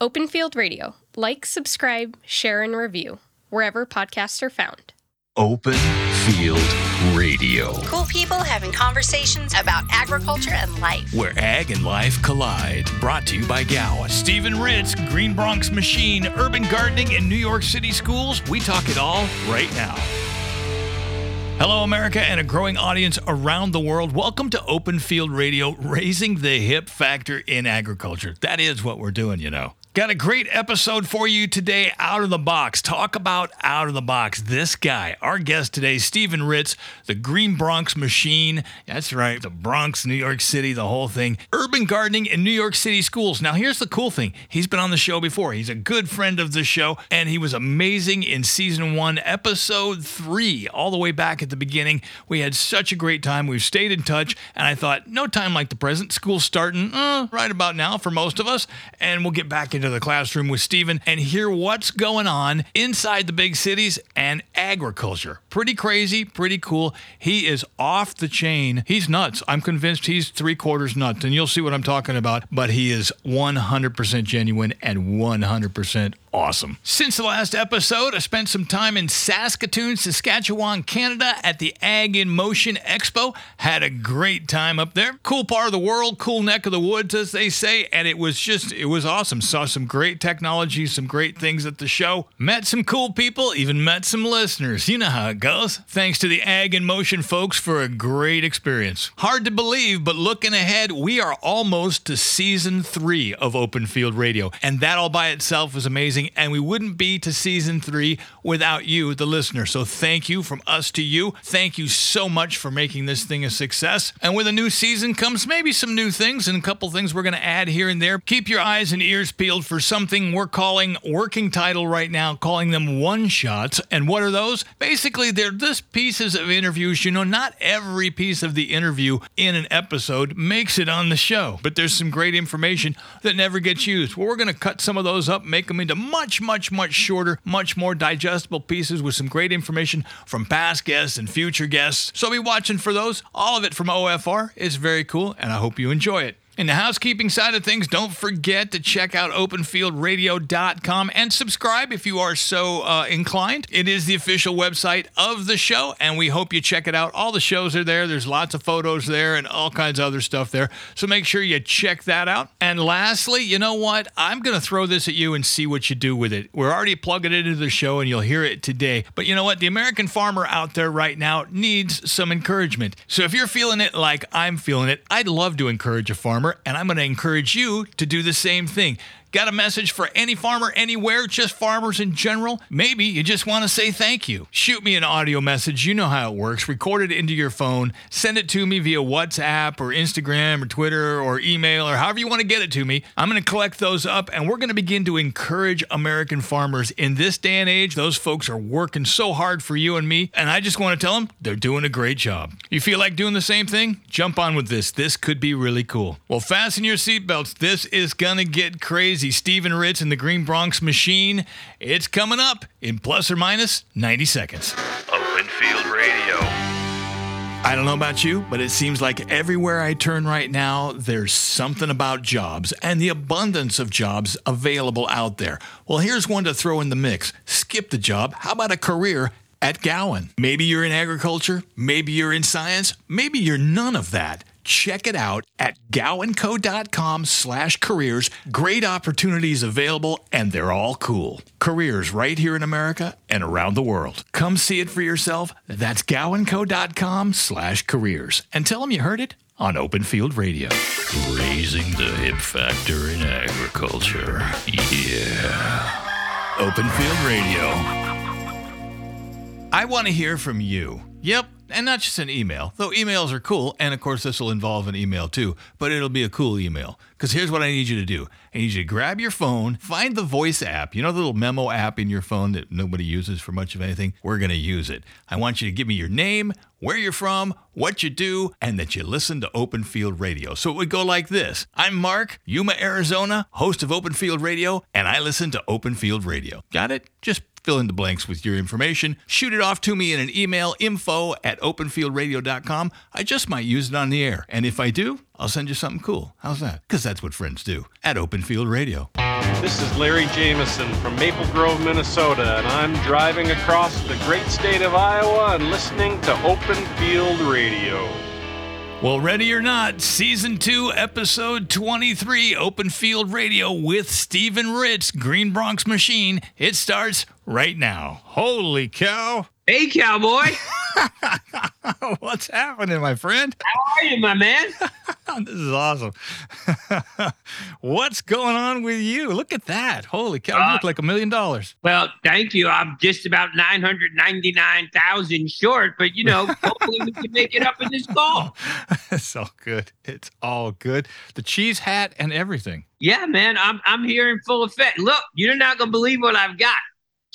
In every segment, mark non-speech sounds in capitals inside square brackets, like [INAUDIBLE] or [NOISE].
Open Field Radio. Like, subscribe, share, and review wherever podcasts are found. Open Field Radio, Cool people having conversations about agriculture and life. where ag and life collide. Brought to you by Gow, Stephen Ritz, Green Bronx Machine, Urban Gardening, and New York City Schools. We talk it all right now. Hello, America, and a growing audience around the world. Welcome to Open Field Radio, raising the hip factor in agriculture. That is what we're doing, you know. Got a great episode for you today, Out of the Box. Talk about Out of the Box. This guy, our guest today, Stephen Ritz, the Green Bronx Machine. That's right, the Bronx, New York City, the whole thing. Urban gardening in New York City schools. Now, here's the cool thing he's been on the show before. He's a good friend of the show, and he was amazing in season one, episode three, all the way back at the beginning. We had such a great time. We've stayed in touch, and I thought, no time like the present. School's starting uh, right about now for most of us, and we'll get back into the classroom with Stephen and hear what's going on inside the big cities and agriculture. Pretty crazy, pretty cool. He is off the chain. He's nuts. I'm convinced he's three quarters nuts, and you'll see what I'm talking about, but he is 100% genuine and 100% awesome. Since the last episode, I spent some time in Saskatoon, Saskatchewan, Canada at the Ag in Motion Expo. Had a great time up there. Cool part of the world, cool neck of the woods, as they say, and it was just, it was awesome. Saw some great technology, some great things at the show. Met some cool people, even met some listeners. You know how it goes. Thanks to the Ag in Motion folks for a great experience. Hard to believe, but looking ahead, we are almost to season three of Open Field Radio, and that all by itself was amazing and we wouldn't be to season three without you, the listener. So thank you from us to you. Thank you so much for making this thing a success. And with a new season comes maybe some new things and a couple things we're going to add here and there. Keep your eyes and ears peeled for something we're calling working title right now, calling them one shots. And what are those? Basically, they're just pieces of interviews. You know, not every piece of the interview in an episode makes it on the show, but there's some great information that never gets used. Well, we're going to cut some of those up, make them into much, much, much shorter, much more digestible pieces with some great information from past guests and future guests. So be watching for those. All of it from OFR is very cool, and I hope you enjoy it. In the housekeeping side of things, don't forget to check out openfieldradio.com and subscribe if you are so uh, inclined. It is the official website of the show, and we hope you check it out. All the shows are there. There's lots of photos there and all kinds of other stuff there. So make sure you check that out. And lastly, you know what? I'm going to throw this at you and see what you do with it. We're already plugging it into the show, and you'll hear it today. But you know what? The American farmer out there right now needs some encouragement. So if you're feeling it like I'm feeling it, I'd love to encourage a farmer and I'm going to encourage you to do the same thing. Got a message for any farmer anywhere, just farmers in general? Maybe you just want to say thank you. Shoot me an audio message. You know how it works. Record it into your phone, send it to me via WhatsApp or Instagram or Twitter or email or however you want to get it to me. I'm going to collect those up and we're going to begin to encourage American farmers in this day and age. Those folks are working so hard for you and me, and I just want to tell them they're doing a great job. You feel like doing the same thing? Jump on with this. This could be really cool. Well, fasten your seatbelts. This is going to get crazy. Stephen Ritz and the Green Bronx Machine. It's coming up in plus or minus 90 seconds. Open Field Radio. I don't know about you, but it seems like everywhere I turn right now, there's something about jobs and the abundance of jobs available out there. Well, here's one to throw in the mix. Skip the job. How about a career at Gowan? Maybe you're in agriculture, maybe you're in science, maybe you're none of that. Check it out at gowanco.com slash careers. Great opportunities available, and they're all cool. Careers right here in America and around the world. Come see it for yourself. That's gowanco.com slash careers. And tell them you heard it on Open Field Radio. Raising the hip factor in agriculture. Yeah. Open Field Radio. I want to hear from you. Yep, and not just an email, though emails are cool. And of course, this will involve an email too, but it'll be a cool email. Because here's what I need you to do I need you to grab your phone, find the voice app. You know the little memo app in your phone that nobody uses for much of anything? We're going to use it. I want you to give me your name, where you're from, what you do, and that you listen to Open Field Radio. So it would go like this I'm Mark, Yuma, Arizona, host of Open Field Radio, and I listen to Open Field Radio. Got it? Just fill in the blanks with your information. Shoot it off to me in an email info at openfieldradio.com. I just might use it on the air. And if I do, I'll send you something cool. How's that? Because that's what friends do at Open Field Radio. This is Larry Jameson from Maple Grove, Minnesota, and I'm driving across the great state of Iowa and listening to Open Field Radio. Well, ready or not, season two, episode 23, Open Field Radio with Stephen Ritz, Green Bronx Machine. It starts right now. Holy cow. Hey, cowboy. [LAUGHS] What's happening, my friend? How are you, my man? [LAUGHS] this is awesome. [LAUGHS] What's going on with you? Look at that. Holy cow. You look uh, like a million dollars. Well, thank you. I'm just about 999,000 short, but you know, hopefully we can make it up in this call. it's all good. It's all good. The cheese hat and everything. Yeah, man, I'm I'm here in full effect. Look, you're not gonna believe what I've got.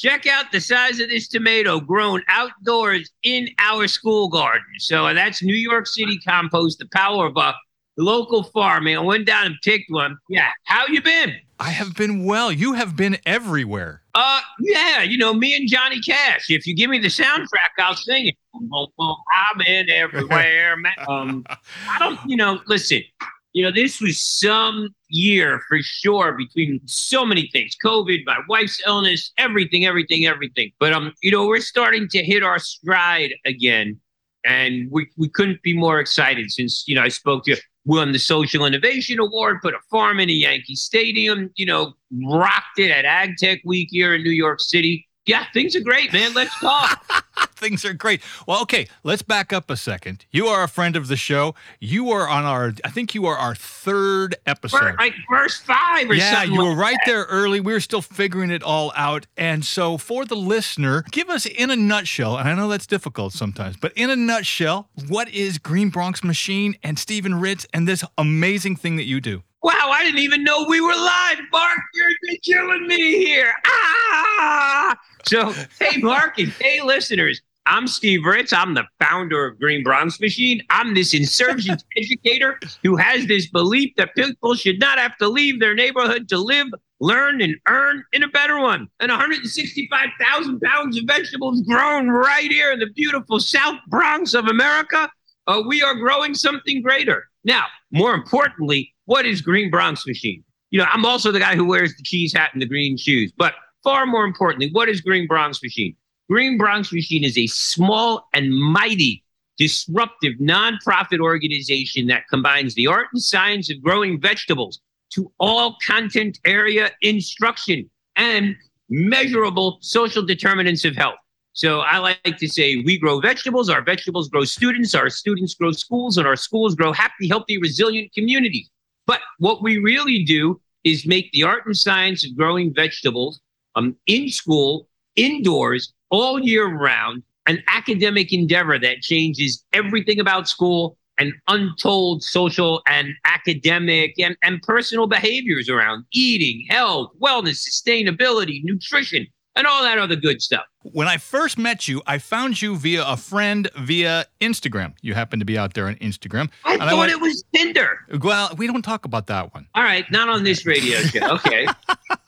Check out the size of this tomato grown outdoors in our school garden. So that's New York City compost, the power of a local farm. I went down and picked one. Yeah. How you been? I have been well. You have been everywhere. Uh, yeah. You know, me and Johnny Cash. If you give me the soundtrack, I'll sing it. [LAUGHS] I'm in everywhere, man. [LAUGHS] Um, I don't. You know, listen you know, this was some year for sure between so many things COVID, my wife's illness, everything, everything, everything. But, um, you know, we're starting to hit our stride again. And we, we couldn't be more excited since, you know, I spoke to you, won the Social Innovation Award, put a farm in a Yankee Stadium, you know, rocked it at Ag Tech Week here in New York City. Yeah, things are great, man. Let's talk. [LAUGHS] things are great. Well, okay, let's back up a second. You are a friend of the show. You are on our, I think you are our third episode. Like first five or yeah, something. you were like right that. there early. We were still figuring it all out. And so, for the listener, give us in a nutshell, and I know that's difficult sometimes, but in a nutshell, what is Green Bronx Machine and Stephen Ritz and this amazing thing that you do? Wow, I didn't even know we were live. Mark, you're killing me here. Ah! So, hey, Mark, and hey, listeners, I'm Steve Ritz. I'm the founder of Green Bronx Machine. I'm this insurgent [LAUGHS] educator who has this belief that people should not have to leave their neighborhood to live, learn, and earn in a better one. And 165,000 pounds of vegetables grown right here in the beautiful South Bronx of America. Uh, we are growing something greater. Now, more importantly, what is Green Bronx Machine? You know, I'm also the guy who wears the cheese hat and the green shoes. But far more importantly, what is Green Bronx Machine? Green Bronx Machine is a small and mighty, disruptive nonprofit organization that combines the art and science of growing vegetables to all content area instruction and measurable social determinants of health. So I like to say we grow vegetables, our vegetables grow students, our students grow schools, and our schools grow happy, healthy, resilient communities. But what we really do is make the art and science of growing vegetables um, in school, indoors, all year round, an academic endeavor that changes everything about school and untold social and academic and, and personal behaviors around eating, health, wellness, sustainability, nutrition, and all that other good stuff. When I first met you, I found you via a friend via Instagram. You happen to be out there on Instagram. I thought went- it was Tinder. Well, we don't talk about that one. All right, not on this radio show. Okay. [LAUGHS]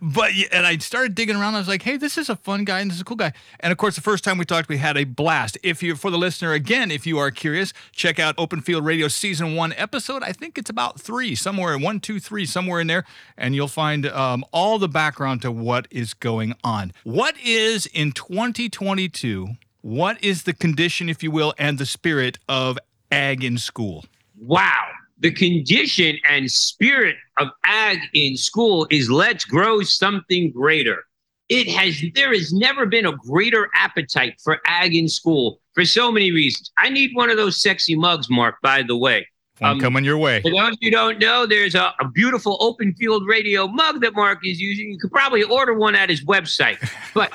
But and I started digging around. I was like, "Hey, this is a fun guy, and this is a cool guy." And of course, the first time we talked, we had a blast. If you, for the listener, again, if you are curious, check out Open Field Radio season one episode. I think it's about three, somewhere one, two, three, somewhere in there, and you'll find um, all the background to what is going on. What is in 2022? What is the condition, if you will, and the spirit of ag in school? wow. The condition and spirit of ag in school is let's grow something greater. It has, there has never been a greater appetite for ag in school for so many reasons. I need one of those sexy mugs, Mark, by the way. One Um, coming your way. For those who don't know, there's a, a beautiful open field radio mug that Mark is using. You could probably order one at his website. But,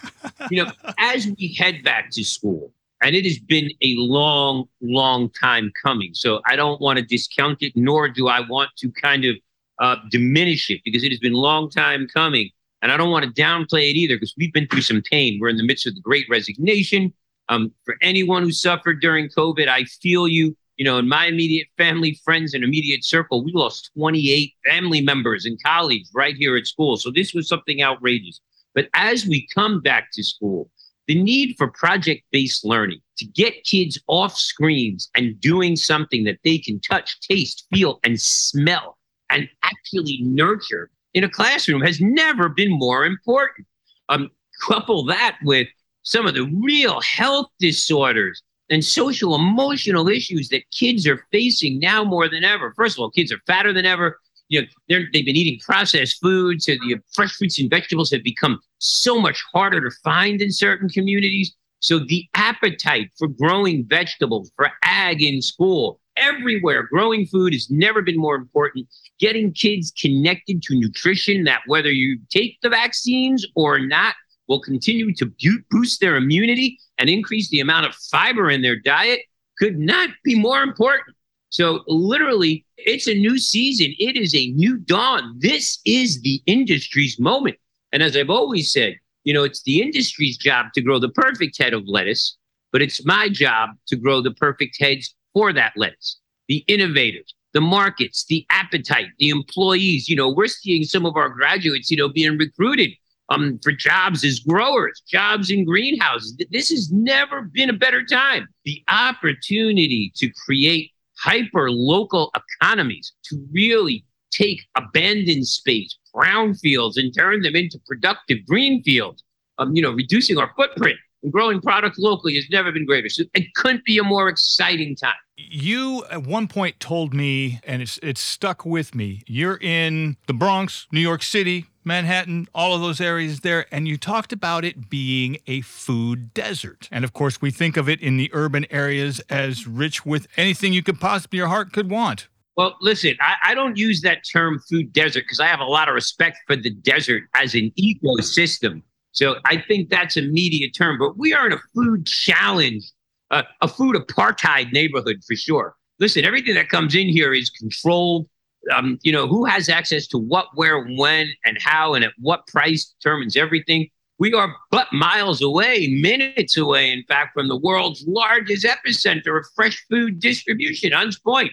you know, as we head back to school, and it has been a long, long time coming. So I don't want to discount it, nor do I want to kind of uh, diminish it because it has been a long time coming. And I don't want to downplay it either because we've been through some pain. We're in the midst of the great resignation. Um, for anyone who suffered during COVID, I feel you. You know, in my immediate family, friends, and immediate circle, we lost 28 family members and colleagues right here at school. So this was something outrageous. But as we come back to school, the need for project based learning to get kids off screens and doing something that they can touch, taste, feel, and smell and actually nurture in a classroom has never been more important. Um, couple that with some of the real health disorders and social emotional issues that kids are facing now more than ever. First of all, kids are fatter than ever. You know, they're, they've been eating processed foods. So the fresh fruits and vegetables have become so much harder to find in certain communities. So the appetite for growing vegetables, for ag in school, everywhere, growing food has never been more important. Getting kids connected to nutrition that whether you take the vaccines or not will continue to boost their immunity and increase the amount of fiber in their diet could not be more important. So, literally, it's a new season. It is a new dawn. This is the industry's moment. And as I've always said, you know, it's the industry's job to grow the perfect head of lettuce, but it's my job to grow the perfect heads for that lettuce. The innovators, the markets, the appetite, the employees. You know, we're seeing some of our graduates, you know, being recruited um, for jobs as growers, jobs in greenhouses. This has never been a better time. The opportunity to create hyper local economies, to really take abandoned space, brownfields, and turn them into productive green fields, um, you know, reducing our footprint and growing products locally has never been greater. So it couldn't be a more exciting time. You at one point told me, and it's it's stuck with me. You're in the Bronx, New York City, Manhattan, all of those areas there, and you talked about it being a food desert. And of course, we think of it in the urban areas as rich with anything you could possibly your heart could want. Well, listen, I, I don't use that term food desert because I have a lot of respect for the desert as an ecosystem. So I think that's a media term, but we are in a food challenge, uh, a food apartheid neighborhood for sure. Listen, everything that comes in here is controlled um, you know, who has access to what, where, when, and how, and at what price determines everything. We are but miles away, minutes away, in fact, from the world's largest epicenter of fresh food distribution, Hunts Point.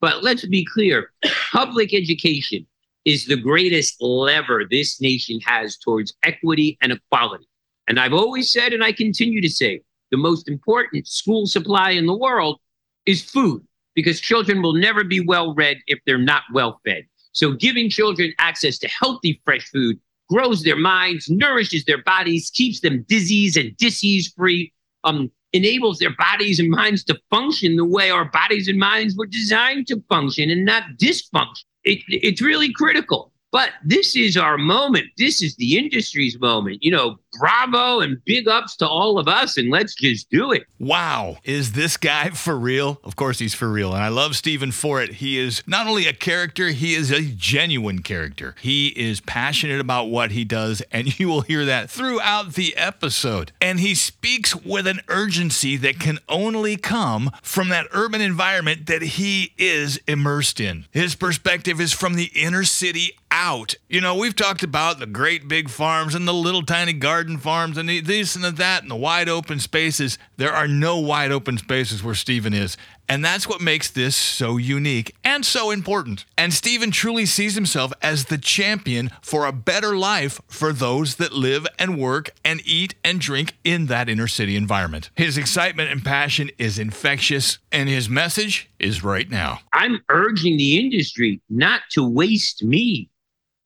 But let's be clear [COUGHS] public education is the greatest lever this nation has towards equity and equality. And I've always said, and I continue to say, the most important school supply in the world is food because children will never be well read if they're not well fed. So giving children access to healthy fresh food grows their minds, nourishes their bodies, keeps them disease and disease free, um, enables their bodies and minds to function the way our bodies and minds were designed to function and not dysfunction. It, it's really critical. But this is our moment. This is the industry's moment. You know, bravo and big ups to all of us, and let's just do it. Wow. Is this guy [LAUGHS] for real? Of course, he's for real. And I love Stephen for it. He is not only a character, he is a genuine character. He is passionate about what he does, [LAUGHS] and you will hear that throughout the episode. And he speaks with an urgency that can only come from that urban environment that he is immersed in. His perspective is from the inner city out. You know, we've talked about the great big farms and the little tiny garden farms and the, this and that and the wide open spaces. There are no wide open spaces where Stephen is. And that's what makes this so unique and so important. And Stephen truly sees himself as the champion for a better life for those that live and work and eat and drink in that inner city environment. His excitement and passion is infectious, and his message is right now. I'm urging the industry not to waste me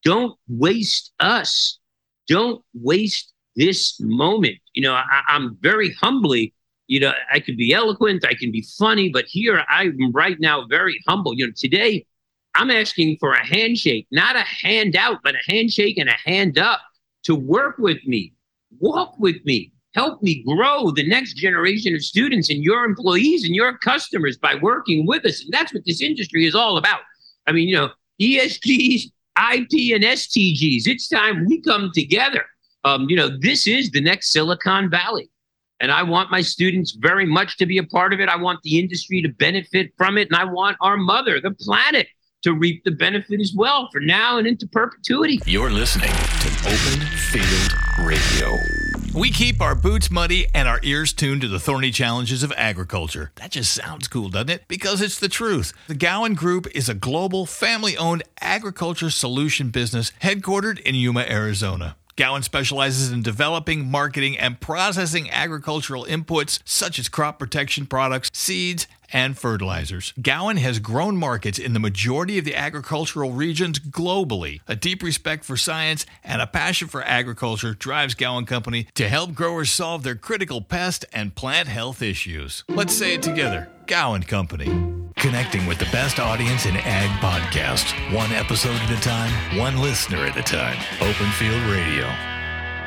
don't waste us. Don't waste this moment. You know, I, I'm very humbly, you know, I could be eloquent, I can be funny, but here I'm right now very humble. You know, today I'm asking for a handshake, not a handout, but a handshake and a hand up to work with me, walk with me, help me grow the next generation of students and your employees and your customers by working with us. And that's what this industry is all about. I mean, you know, ESGs, IP and SDGs. It's time we come together. Um, you know, this is the next Silicon Valley. And I want my students very much to be a part of it. I want the industry to benefit from it. And I want our mother, the planet, to reap the benefit as well for now and into perpetuity. You're listening to Open Field Radio. We keep our boots muddy and our ears tuned to the thorny challenges of agriculture. That just sounds cool, doesn't it? Because it's the truth. The Gowan Group is a global, family owned agriculture solution business headquartered in Yuma, Arizona. Gowan specializes in developing, marketing, and processing agricultural inputs such as crop protection products, seeds, and fertilizers. Gowan has grown markets in the majority of the agricultural regions globally. A deep respect for science and a passion for agriculture drives Gowan Company to help growers solve their critical pest and plant health issues. Let's say it together Gowan Company. Connecting with the best audience in ag podcasts, one episode at a time, one listener at a time. Open Field Radio.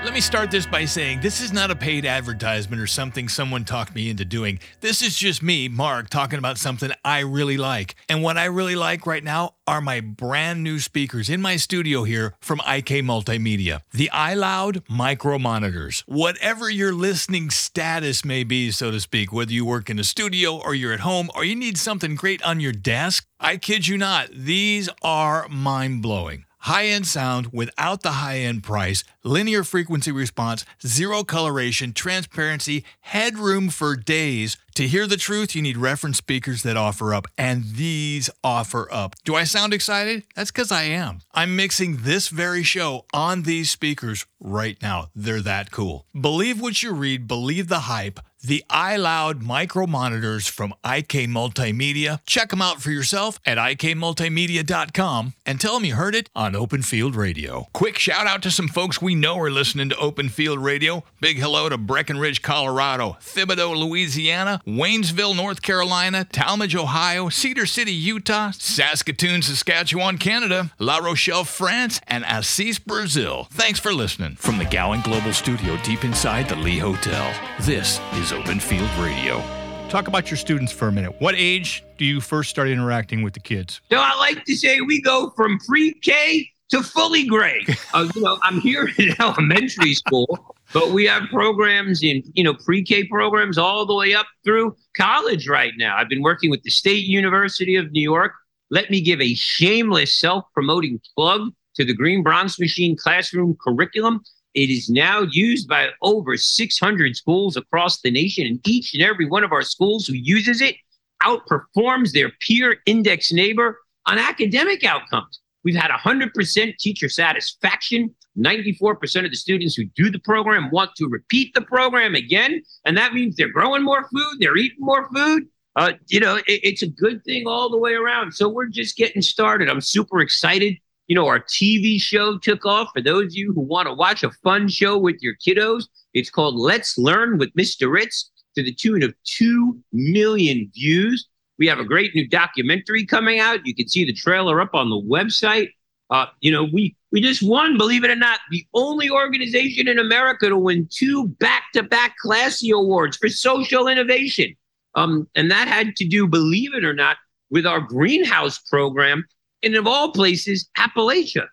Let me start this by saying this is not a paid advertisement or something someone talked me into doing. This is just me, Mark, talking about something I really like. And what I really like right now are my brand new speakers in my studio here from IK Multimedia. The iLoud micro monitors. Whatever your listening status may be, so to speak, whether you work in a studio or you're at home or you need something great on your desk, I kid you not, these are mind blowing. High end sound without the high end price, linear frequency response, zero coloration, transparency, headroom for days. To hear the truth, you need reference speakers that offer up, and these offer up. Do I sound excited? That's because I am. I'm mixing this very show on these speakers right now. They're that cool. Believe what you read, believe the hype. The iLoud micro monitors from IK Multimedia. Check them out for yourself at ikmultimedia.com and tell them you heard it on Open Field Radio. Quick shout out to some folks we know are listening to Open Field Radio. Big hello to Breckenridge, Colorado, Thibodaux, Louisiana, Waynesville, North Carolina, Tallmadge, Ohio, Cedar City, Utah, Saskatoon, Saskatchewan, Canada, La Rochelle, France, and Assis, Brazil. Thanks for listening from the Gowan Global Studio deep inside the Lee Hotel. This is Open Field Radio. Talk about your students for a minute. What age do you first start interacting with the kids? So I like to say we go from pre-K to fully grade. Uh, you know, I'm here in [LAUGHS] elementary school, but we have programs in, you know, pre-K programs all the way up through college right now. I've been working with the State University of New York. Let me give a shameless self-promoting plug to the Green Bronx Machine classroom curriculum. It is now used by over 600 schools across the nation, and each and every one of our schools who uses it outperforms their peer index neighbor on academic outcomes. We've had 100% teacher satisfaction. 94% of the students who do the program want to repeat the program again. And that means they're growing more food, they're eating more food. Uh, you know, it, it's a good thing all the way around. So we're just getting started. I'm super excited. You know, our TV show took off. For those of you who want to watch a fun show with your kiddos, it's called Let's Learn with Mr. Ritz to the tune of 2 million views. We have a great new documentary coming out. You can see the trailer up on the website. Uh, you know, we we just won, believe it or not, the only organization in America to win two back-to-back Classy Awards for social innovation. Um, and that had to do, believe it or not, with our greenhouse program, and of all places, Appalachia.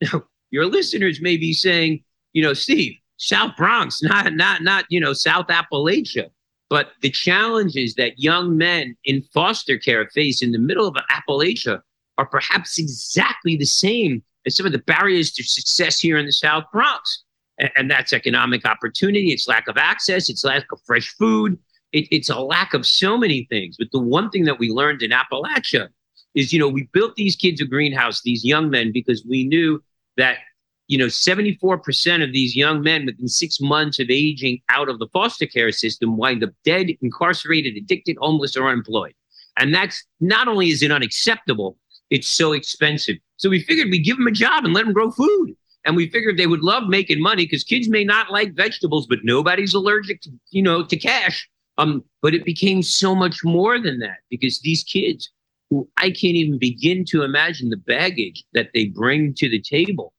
Now, your listeners may be saying, you know, Steve, South Bronx, [LAUGHS] not not not you know South Appalachia. But the challenges that young men in foster care face in the middle of Appalachia are perhaps exactly the same as some of the barriers to success here in the South Bronx. And, and that's economic opportunity, it's lack of access, it's lack of fresh food, it, it's a lack of so many things. But the one thing that we learned in Appalachia is, you know, we built these kids a greenhouse, these young men, because we knew that you know, 74% of these young men within six months of aging out of the foster care system wind up dead, incarcerated, addicted, homeless, or unemployed. And that's not only is it unacceptable, it's so expensive. So we figured we'd give them a job and let them grow food. And we figured they would love making money because kids may not like vegetables, but nobody's allergic to, you know, to cash. Um, but it became so much more than that because these kids I can't even begin to imagine the baggage that they bring to the table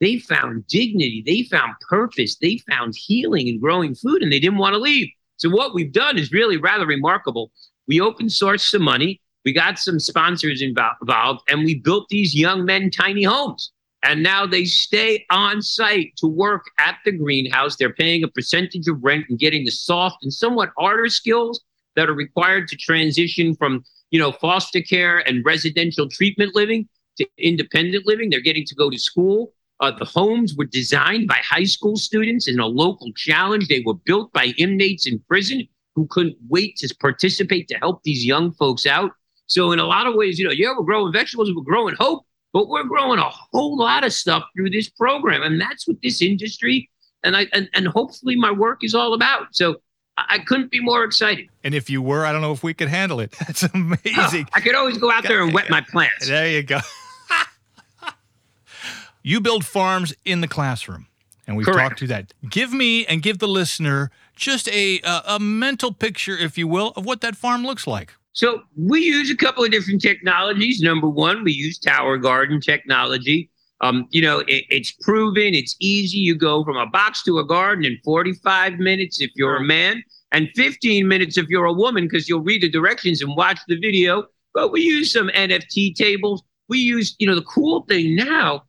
they found dignity, they found purpose, they found healing and growing food, and they didn't want to leave. So what we've done is really rather remarkable. We open sourced some money, we got some sponsors involved, and we built these young men tiny homes. And now they stay on site to work at the greenhouse. They're paying a percentage of rent and getting the soft and somewhat harder skills that are required to transition from, you know, foster care and residential treatment living to independent living. They're getting to go to school. Uh, the homes were designed by high school students in a local challenge. They were built by inmates in prison who couldn't wait to participate to help these young folks out. So, in a lot of ways, you know, yeah, we're growing vegetables, we're growing hope, but we're growing a whole lot of stuff through this program. And that's what this industry and I and, and hopefully my work is all about. So I, couldn't be more excited. And if you were, I don't know if we could handle it. [LAUGHS] That's amazing. I could always go out there and wet my plants. There you go. [LAUGHS] you build farms in the classroom, and we've Correct. talked to that. Give me and give the listener just a, a a mental picture, if you will, of what that farm looks like. So we use a couple of different technologies. Number one, we use tower garden technology. Um, you know, it, it's proven, it's easy. You go from a box to a garden in 45 minutes if you're a man, and 15 minutes if you're a woman, because you'll read the directions and watch the video. But we use some NFT tables. We use, you know, the cool thing now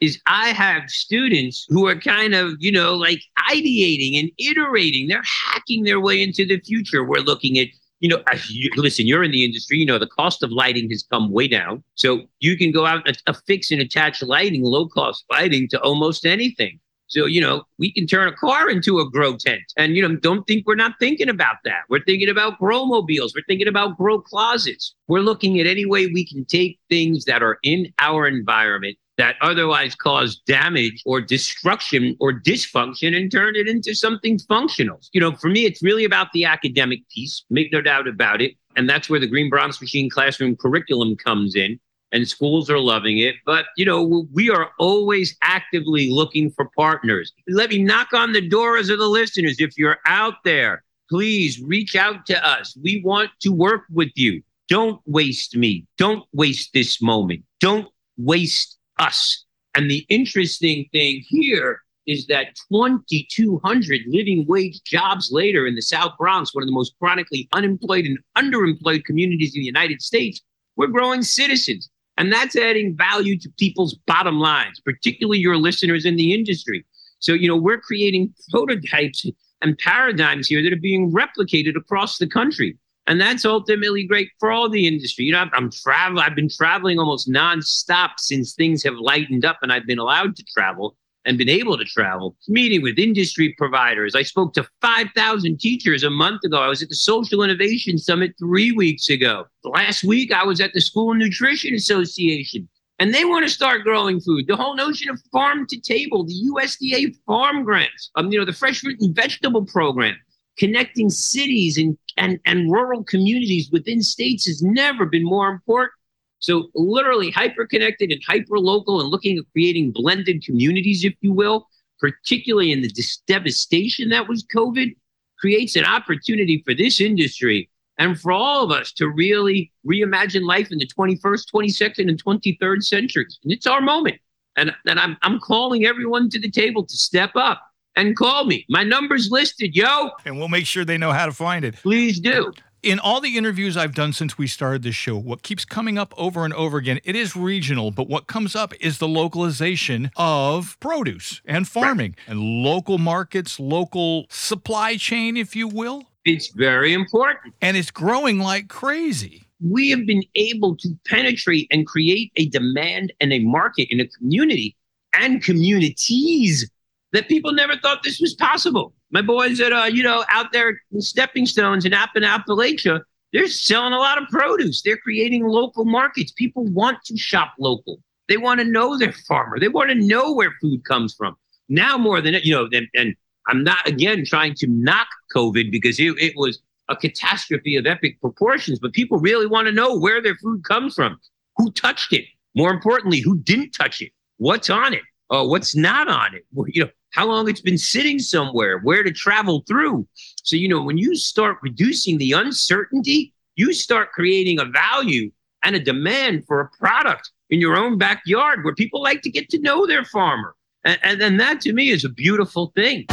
is I have students who are kind of, you know, like ideating and iterating. They're hacking their way into the future. We're looking at, you know, you, listen, you're in the industry, you know, the cost of lighting has come way down. So you can go out and affix and attach lighting, low cost lighting to almost anything. So, you know, we can turn a car into a grow tent. And, you know, don't think we're not thinking about that. We're thinking about grow mobiles. We're thinking about grow closets. We're looking at any way we can take things that are in our environment that otherwise cause damage or destruction or dysfunction and turn it into something functional. You know, for me, it's really about the academic piece, make no doubt about it. And that's where the Green Bronx Machine classroom curriculum comes in. And schools are loving it. But, you know, we are always actively looking for partners. Let me knock on the doors of the listeners. If you're out there, please reach out to us. We want to work with you. Don't waste me. Don't waste this moment. Don't waste us. And the interesting thing here is that 2,200 living wage jobs later in the South Bronx, one of the most chronically unemployed and underemployed communities in the United States, we're growing citizens. And that's adding value to people's bottom lines, particularly your listeners in the industry. So, you know, we're creating prototypes and paradigms here that are being replicated across the country. And that's ultimately great for all the industry. You know, I'm, traveling, I've been traveling almost nonstop since things have lightened up and I've been allowed to travel and been able to travel, meeting with industry providers. I spoke to 5,000 teachers a month ago. I was at the Social Innovation Summit three weeks ago. Last week, I was at the School Nutrition Association, and they want to start growing food. The whole notion of farm to table, the USDA farm grants, um, you know, the fresh fruit and vegetable program, connecting cities and, and, and rural communities within states has never been more important. So literally hyper connected and hyper local and looking at creating blended communities, if you will, particularly in the dis- devastation that was COVID, creates an opportunity for this industry and for all of us to really reimagine life in the 21st, 22nd, and 23rd centuries. And it's our moment. And, and I'm, I'm calling everyone to the table to step up and call me. My number's listed, yo. And we'll make sure they know how to find it. Please do. In all the interviews I've done since we started this show, what keeps coming up over and over again, it is regional, but what comes up is the localization of produce and farming and local markets, local supply chain, if you will. It's very important. And it's growing like crazy. we have been able to penetrate and create a demand and a market in a community and communities that people never thought this was possible. My boys that are, you know, out there in stepping stones in App and Appalachia, they're selling a lot of produce. They're creating local markets. People want to shop local. They want to know their farmer. They want to know where food comes from. Now more than you know, and, and I'm not again trying to knock COVID because it, it was a catastrophe of epic proportions, but people really want to know where their food comes from, who touched it, more importantly, who didn't touch it, what's on it, uh, what's not on it, [LAUGHS] you know, how long it's been sitting somewhere, where to travel through. So, you know, when you start reducing the uncertainty, you start creating a value and a demand for a product in your own backyard where people like to get to know their farmer. And, and then that to me is a beautiful thing.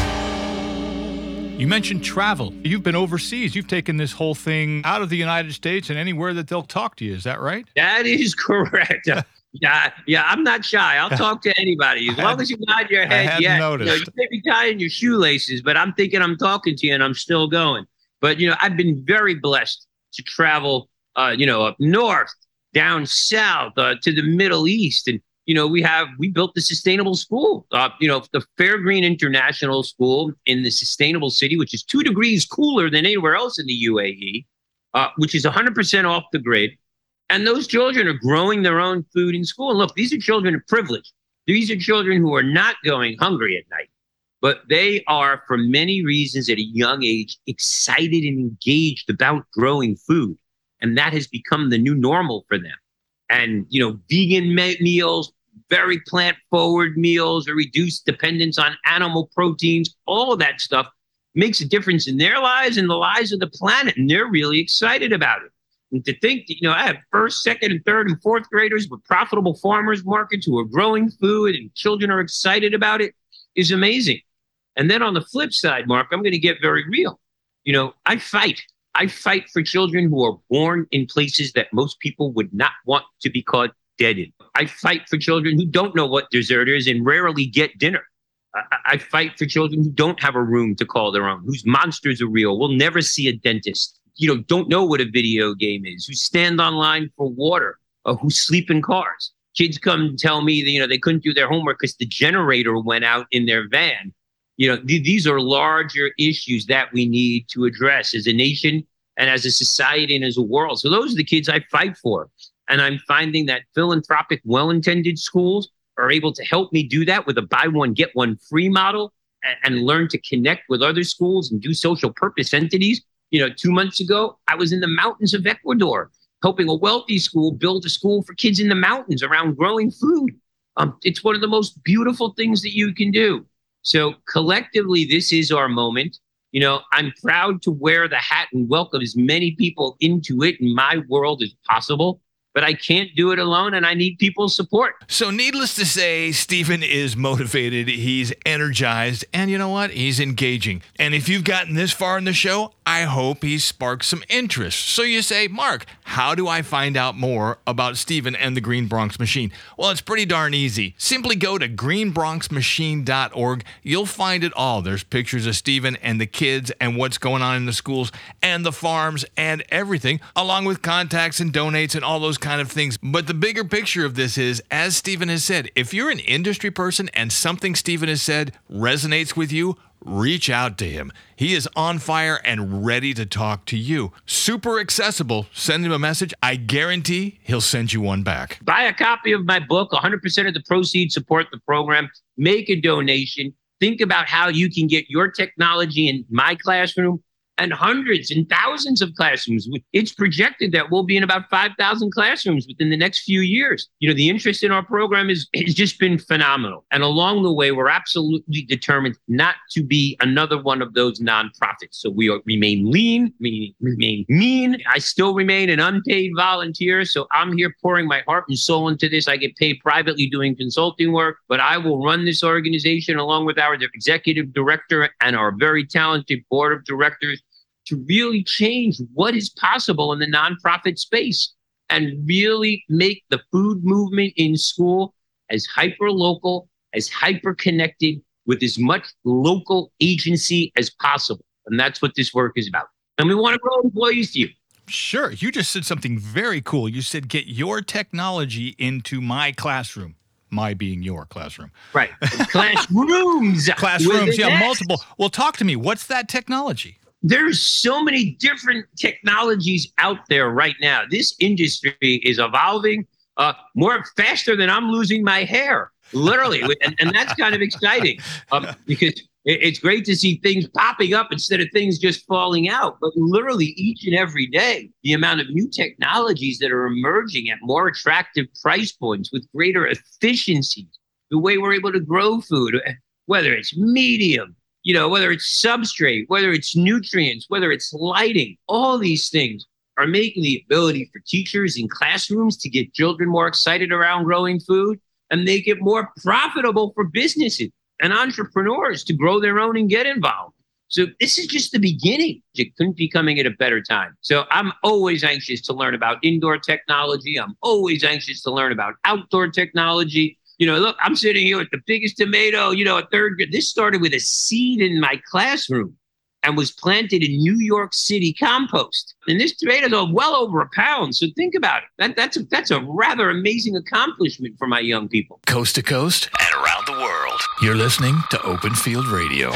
You mentioned travel. You've been overseas. You've taken this whole thing out of the United States and anywhere that they'll talk to you. Is that right? That is [LAUGHS] correct. Yeah, yeah, I'm not shy. I'll [LAUGHS] talk to anybody as long as you nod your head. yeah, You, know, noticed. you may be tying your shoelaces, but I'm thinking I'm talking to you and I'm still going. But you know, I've been very blessed to travel. Uh, you know, up north, down south, uh, to the Middle East, and you know, we have we built the sustainable school. Uh, you know, the Fairgreen International School in the sustainable city, which is two degrees cooler than anywhere else in the UAE, uh, which is 100% off the grid. And those children are growing their own food in school. And look, these are children of privilege. These are children who are not going hungry at night, but they are, for many reasons, at a young age, excited and engaged about growing food. And that has become the new normal for them. And, you know, vegan me- meals, very plant forward meals, a reduced dependence on animal proteins, all of that stuff makes a difference in their lives and the lives of the planet. And they're really excited about it. And to think that, you know, I have first, second, and third and fourth graders with profitable farmers markets who are growing food and children are excited about it is amazing. And then on the flip side, Mark, I'm going to get very real. You know, I fight. I fight for children who are born in places that most people would not want to be caught dead in. I fight for children who don't know what dessert is and rarely get dinner. I, I fight for children who don't have a room to call their own, whose monsters are real, will never see a dentist, you know, don't know what a video game is, who stand online for water, who sleep in cars. Kids come and tell me that, you know, they couldn't do their homework because the generator went out in their van. You know, th- these are larger issues that we need to address as a nation and as a society and as a world. So those are the kids I fight for. And I'm finding that philanthropic, well intended schools are able to help me do that with a buy one, get one free model and learn to connect with other schools and do social purpose entities. You know, two months ago, I was in the mountains of Ecuador helping a wealthy school build a school for kids in the mountains around growing food. Um, it's one of the most beautiful things that you can do. So collectively, this is our moment. You know, I'm proud to wear the hat and welcome as many people into it in my world as possible but I can't do it alone and I need people's support. So, needless to say, Stephen is motivated, he's energized, and you know what? He's engaging. And if you've gotten this far in the show, I hope he sparked some interest. So, you say, Mark, how do I find out more about Stephen and the Green Bronx Machine? Well, it's pretty darn easy. Simply go to greenbronxmachine.org. You'll find it all. There's pictures of Stephen and the kids and what's going on in the schools and the farms and everything, along with contacts and donates and all those kind of things. But the bigger picture of this is, as Stephen has said, if you're an industry person and something Stephen has said resonates with you, reach out to him. He is on fire and ready to talk to you. Super accessible. Send him a message. I guarantee he'll send you one back. Buy a copy of my book. 100% of the proceeds support the program. Make a donation. Think about how you can get your technology in my classroom and hundreds and thousands of classrooms. It's projected that we'll be in about 5,000 classrooms within the next few years. You know, the interest in our program is has just been phenomenal. And along the way, we're absolutely determined not to be another one of those nonprofits. So we are, remain lean, we remain mean. I still remain an unpaid volunteer. So I'm here pouring my heart and soul into this. I get paid privately doing consulting work, but I will run this organization along with our executive director and our very talented board of directors to really change what is possible in the nonprofit space and really make the food movement in school as hyper local, as hyper connected with as much local agency as possible. And that's what this work is about. And we want to grow employees to you. Sure. You just said something very cool. You said, get your technology into my classroom. My being your classroom. Right. Classrooms. [LAUGHS] Classrooms. Yeah, multiple. Well, talk to me. What's that technology? There's so many different technologies out there right now. This industry is evolving uh, more faster than I'm losing my hair, literally, and, and that's kind of exciting um, because it's great to see things popping up instead of things just falling out. But literally, each and every day, the amount of new technologies that are emerging at more attractive price points with greater efficiencies, the way we're able to grow food, whether it's medium, you know, whether it's substrate, whether it's nutrients, whether it's lighting, all these things are making the ability for teachers in classrooms to get children more excited around growing food and make it more profitable for businesses and entrepreneurs to grow their own and get involved. So this is just the beginning. It couldn't be coming at a better time. So I'm always anxious to learn about indoor technology. I'm always anxious to learn about outdoor technology. You know, look, I'm sitting here with the biggest tomato, you know, a third grade. This started with a seed in my classroom and was planted in New York City compost. And this tomatoes are well over a pound. So think about it. That, that's, a, that's a rather amazing accomplishment for my young people. Coast to coast and around the world. You're listening to Open Field Radio.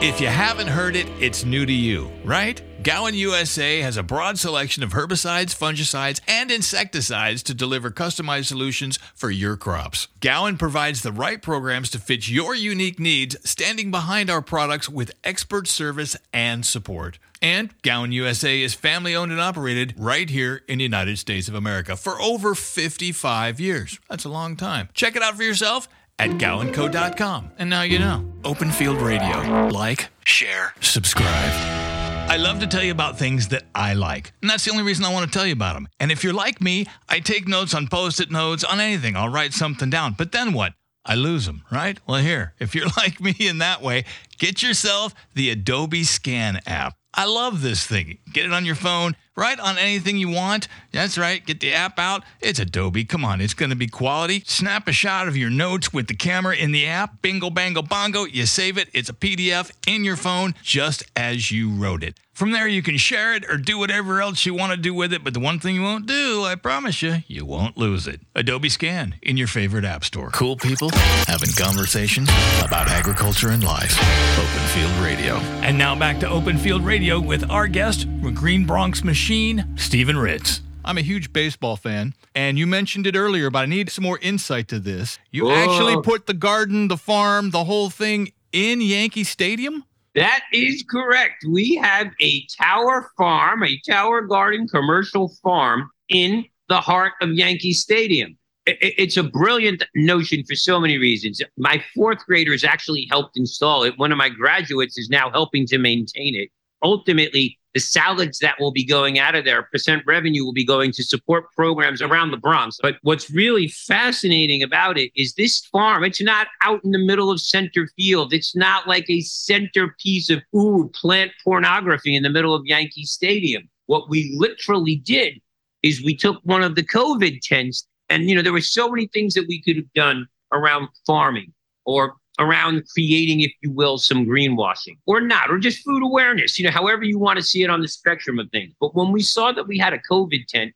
If you haven't heard it, it's new to you, right? Gowan USA has a broad selection of herbicides, fungicides, and insecticides to deliver customized solutions for your crops. Gowan provides the right programs to fit your unique needs, standing behind our products with expert service and support. And Gowan USA is family owned and operated right here in the United States of America for over 55 years. That's a long time. Check it out for yourself at gowanco.com. And now you know. Open Field Radio. Like, share, subscribe. I love to tell you about things that I like. And that's the only reason I want to tell you about them. And if you're like me, I take notes on post it notes, on anything. I'll write something down. But then what? I lose them, right? Well, here, if you're [LAUGHS] like me in that way, get yourself the Adobe Scan app. I love this thing. Get it on your phone, write on anything you want. That's right, get the app out. It's Adobe. Come on, it's going to be quality. Snap a shot of your notes with the camera in the app. Bingo, bango, bongo. You save it. It's a PDF in your phone just as you wrote it. From there, you can share it or do whatever else you want to do with it. But the one thing you won't do, I promise you, you won't lose it. Adobe Scan in your favorite app store. Cool people having conversations about agriculture and life. Open Field Radio. And now back to Open Field Radio with our guest, Green Bronx Machine, Stephen Ritz. I'm a huge baseball fan, and you mentioned it earlier, but I need some more insight to this. You Whoa. actually put the garden, the farm, the whole thing in Yankee Stadium? That is correct. We have a tower farm, a tower garden commercial farm in the heart of Yankee Stadium. It's a brilliant notion for so many reasons. My fourth graders actually helped install it. One of my graduates is now helping to maintain it. Ultimately, the salads that will be going out of there, percent revenue will be going to support programs around the Bronx. But what's really fascinating about it is this farm, it's not out in the middle of center field. It's not like a centerpiece of ooh, plant pornography in the middle of Yankee Stadium. What we literally did is we took one of the COVID tents, and you know, there were so many things that we could have done around farming or around creating, if you will, some greenwashing or not, or just food awareness, you know, however you want to see it on the spectrum of things. But when we saw that we had a COVID tent,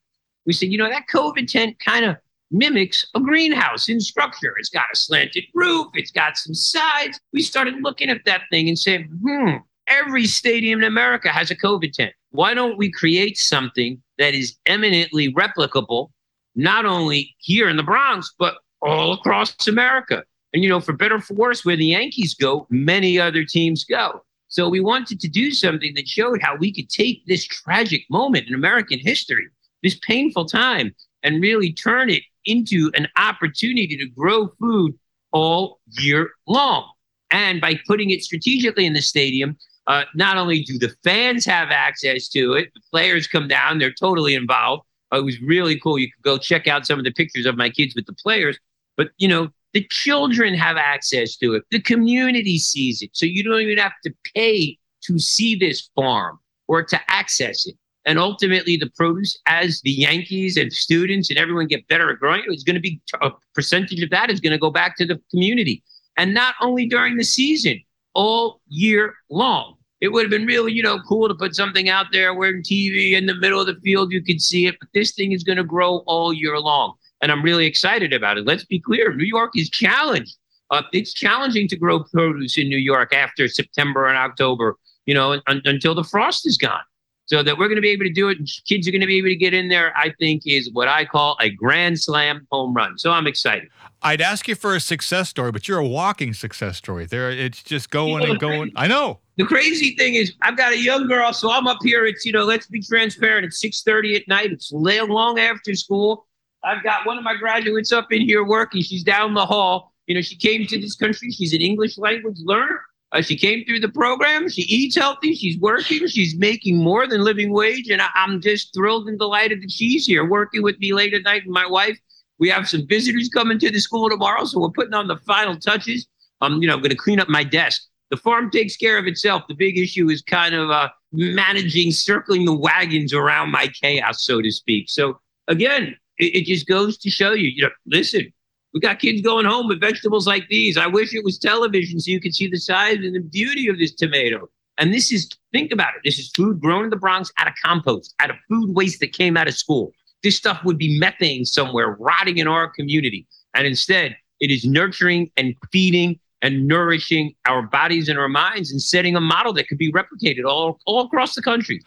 we said, you know, that COVID tent kind of mimics a greenhouse in structure. It's got a slanted roof, it's got some sides. We started looking at that thing and saying, hmm, every stadium in America has a COVID tent. Why don't we create something that is eminently replicable, not only here in the Bronx, but all across America? And, you know, for better or for worse, where the Yankees go, many other teams go. So we wanted to do something that showed how we could take this tragic moment in American history, this painful time, and really turn it into an opportunity to grow food all year long. And by putting it strategically in the stadium, uh, not only do the fans have access to it, the players come down, they're totally involved. Uh, it was really cool. You could go check out some of the pictures of my kids with the players. But, you know, the children have access to it. The community sees it. So you don't even have to pay to see this farm or to access it. And ultimately, the produce, as the Yankees and students and everyone get better at growing it, is going to be a percentage of that is going to go back to the community. And not only during the season, all year long. It would have been really, you know, cool to put something out there where in TV in the middle of the field you could see it. But this thing is going to grow all year long and I'm really excited about it. Let's be clear: New York is challenged. Uh, it's challenging to grow produce in New York after September and October, you know, un- until the frost is gone. So that we're going to be able to do it, and kids are going to be able to get in there. I think is what I call a grand slam home run. So I'm excited. I'd ask you for a success story, but you're a walking success story. There, it's just going You know, and [LAUGHS] going. crazy- I know. The crazy thing is, I've got a young girl, so I'm up here. It's you know, let's be transparent. It's 6:30 at night. It's long after school. I've got one of my graduates up in here working. She's down the hall. You know, she came to this country. She's an English language learner. Uh, she came through the program. She eats healthy. She's working. She's making more than living wage. And I, I'm just thrilled and delighted that she's here working with me late at night and my wife. We have some visitors coming to the school tomorrow. So we're putting on the final touches. Um, you know, I'm going to clean up my desk. The farm takes care of itself. The big issue is kind of uh, managing, circling the wagons around my chaos, so to speak. So again, it, it just goes to show you, you know, listen, we got kids going home with vegetables like these. I wish it was television so you could see the size and the beauty of this tomato. And this is, think about it. This is food grown in the Bronx out of compost, out of food waste that came out of school. This stuff would be methane somewhere rotting in our community. And instead, it is nurturing and feeding and nourishing our bodies and our minds and setting a model that could be replicated all, all across the country.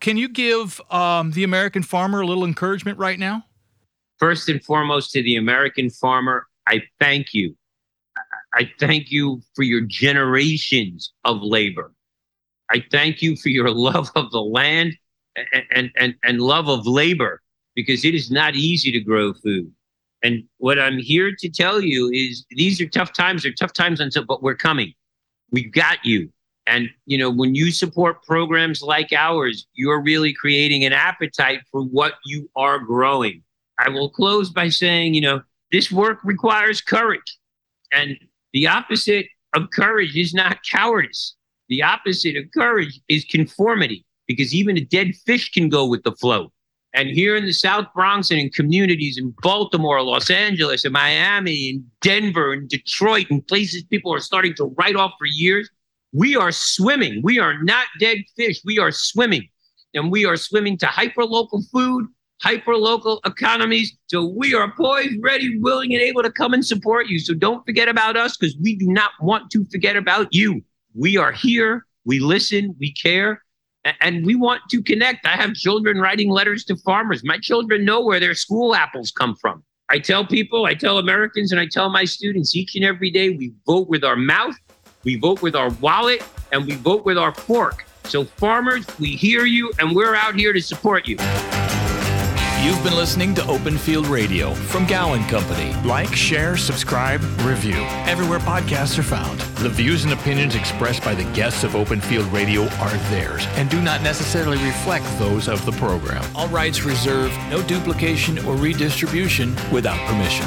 Can you give um, the American farmer a little encouragement right now? First and foremost, to the American farmer, I thank you. I thank you for your generations of labor. I thank you for your [LAUGHS] love of the land and, and, and, love of labor because it is not easy to grow food. And what I'm here to tell you is these are tough times. They're tough times until, but we're coming. We've got you. And you know, when you support programs like ours, you're really creating an appetite for what you are growing. I will close by saying, you know, this work requires courage. And the opposite of courage is not cowardice. The opposite of courage is conformity, because even a dead fish can go with the flow. And here in the South Bronx and in communities in Baltimore, Los Angeles, and Miami, and Denver, and Detroit, and places people are starting to write off for years, we are swimming. We are not dead fish. We are swimming. And we are swimming to hyper local food, hyper local economies. So we are poised, ready, willing, and able to come and support you. So don't forget about us because we do not want to forget about you. We are here. We listen. We care and we want to connect. I have children writing letters to farmers. My children know where their school apples come from. I tell people, I tell Americans, and I tell my students each and every day we vote with our mouth, we vote with our wallet, and we vote with our fork. So, farmers, we hear you, and we're out here to support you. You've been listening to Open Field Radio from Gowan Company. Like, share, subscribe, review. Everywhere podcasts are found. The views and opinions expressed by the guests of Open Field Radio are theirs and do not necessarily reflect those of the program. All rights reserved, no duplication or redistribution without permission.